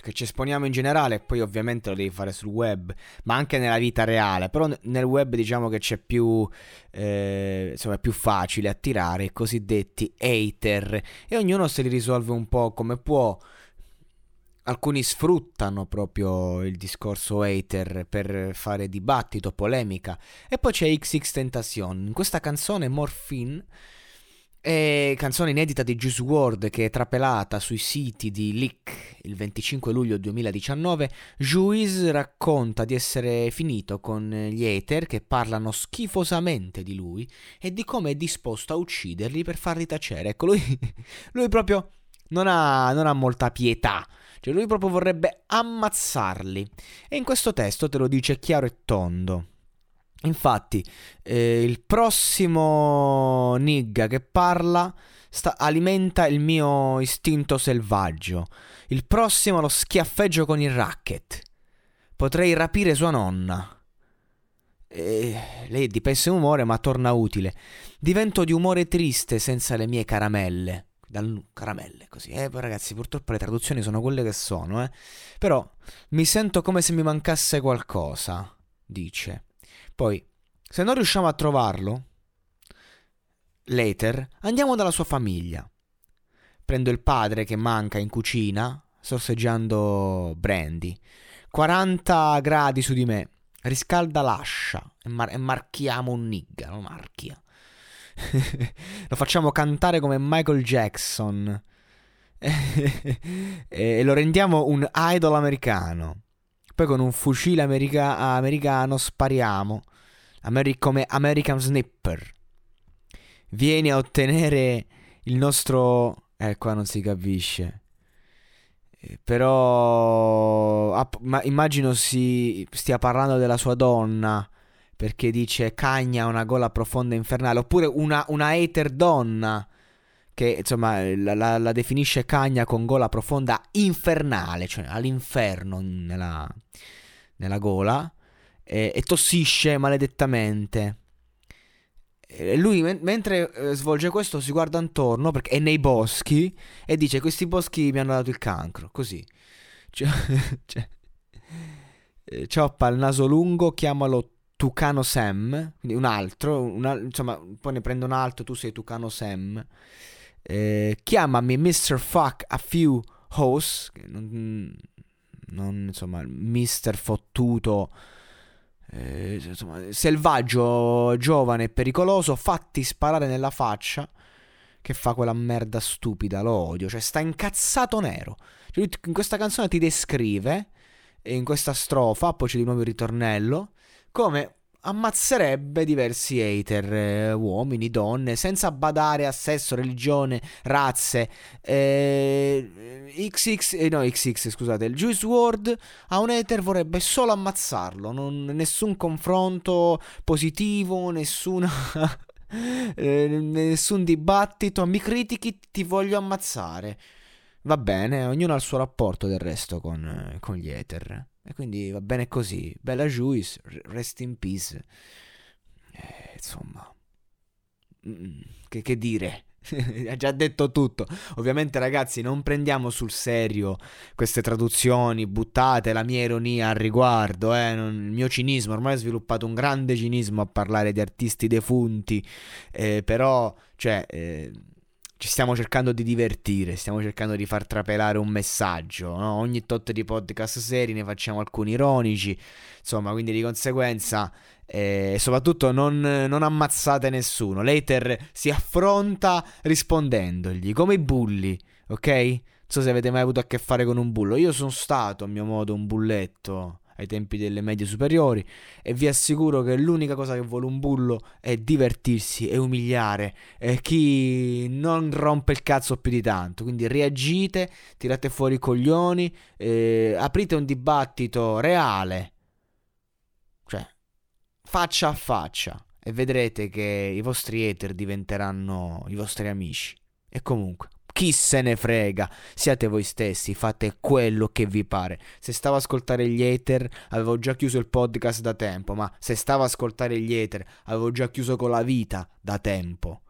che ci esponiamo in generale, poi ovviamente lo devi fare sul web, ma anche nella vita reale. Però nel web diciamo che c'è più, eh, insomma, è più facile attirare i cosiddetti hater e ognuno se li risolve un po' come può. Alcuni sfruttano proprio il discorso hater per fare dibattito, polemica. E poi c'è XX Tentacion. In questa canzone Morphine e canzone inedita di Juice WRLD che è trapelata sui siti di Leak il 25 luglio 2019, Juice racconta di essere finito con gli hater che parlano schifosamente di lui e di come è disposto a ucciderli per farli tacere. Ecco, lui, lui proprio non ha, non ha molta pietà. Cioè, lui proprio vorrebbe ammazzarli. E in questo testo te lo dice chiaro e tondo. Infatti, eh, il prossimo nigga che parla sta, alimenta il mio istinto selvaggio. Il prossimo lo schiaffeggio con il racket. Potrei rapire sua nonna. E lei è di pessimo umore, ma torna utile. Divento di umore triste senza le mie caramelle. Dal, caramelle, così. Eh, ragazzi, purtroppo le traduzioni sono quelle che sono, eh. Però mi sento come se mi mancasse qualcosa, dice. Poi, se non riusciamo a trovarlo, later, andiamo dalla sua famiglia. Prendo il padre che manca in cucina, sorseggiando brandy. 40 gradi su di me. Riscalda l'ascia e, mar- e marchiamo un nigga, lo marchia. lo facciamo cantare come Michael Jackson. e lo rendiamo un idol americano. Poi con un fucile america- americano spariamo. Ameri- come American Snipper. Vieni a ottenere il nostro... Eh, qua non si capisce. Eh, però... Ah, ma immagino si stia parlando della sua donna. Perché dice Cagna una gola profonda infernale. Oppure una, una hater donna che insomma la, la, la, definisce cagna con gola profonda infernale, cioè all'inferno nella, nella gola, e, e, tossisce maledettamente. E lui men- mentre eh, svolge questo si guarda intorno perché è nei boschi e dice questi boschi mi hanno dato il cancro, così. Cioè, cioè, eh, cioppa il naso lungo, chiamalo Tucano Sam, un altro, una, insomma, poi ne prende un altro, tu sei Tucano Sam. Eh, chiamami Mr. Fuck a few hoes, non, non insomma, Mr. Fottuto, eh, insomma, selvaggio, giovane e pericoloso, fatti sparare nella faccia. Che fa quella merda stupida, lo odio, cioè sta incazzato nero. Cioè, in questa canzone ti descrive, in questa strofa, poi c'è di nuovo il ritornello, come ammazzerebbe diversi hater, eh, uomini, donne, senza badare a sesso, religione, razze. Eh, XX, eh, no, XX, scusate, il Juice WRLD a un hater vorrebbe solo ammazzarlo, non, nessun confronto positivo, nessuna... eh, nessun dibattito, mi critichi, ti voglio ammazzare. Va bene, ognuno ha il suo rapporto del resto con, con gli hater. E quindi va bene così. Bella Juice, rest in peace. Eh, insomma, mm, che, che dire? ha già detto tutto. Ovviamente, ragazzi, non prendiamo sul serio queste traduzioni buttate, la mia ironia al riguardo. Eh? Non, il mio cinismo, ormai ho sviluppato un grande cinismo a parlare di artisti defunti. Eh, però, cioè. Eh, ci stiamo cercando di divertire, stiamo cercando di far trapelare un messaggio. No? Ogni tot di podcast seri ne facciamo alcuni ironici. Insomma, quindi di conseguenza, eh, soprattutto non, non, ammazzate nessuno. L'hater si affronta rispondendogli, come i bulli, ok? Non so se avete mai avuto a che fare con un bullo. Io sono stato a mio modo un bulletto ai tempi delle medie superiori e vi assicuro che l'unica cosa che vuole un bullo è divertirsi e umiliare e chi non rompe il cazzo più di tanto. Quindi reagite, tirate fuori i coglioni, eh, aprite un dibattito reale. Cioè, faccia a faccia e vedrete che i vostri hater diventeranno i vostri amici. E comunque, chi se ne frega? Siate voi stessi, fate quello che vi pare. Se stavo a ascoltare gli hater, avevo già chiuso il podcast da tempo, ma se stavo a ascoltare gli hater, avevo già chiuso con la vita da tempo.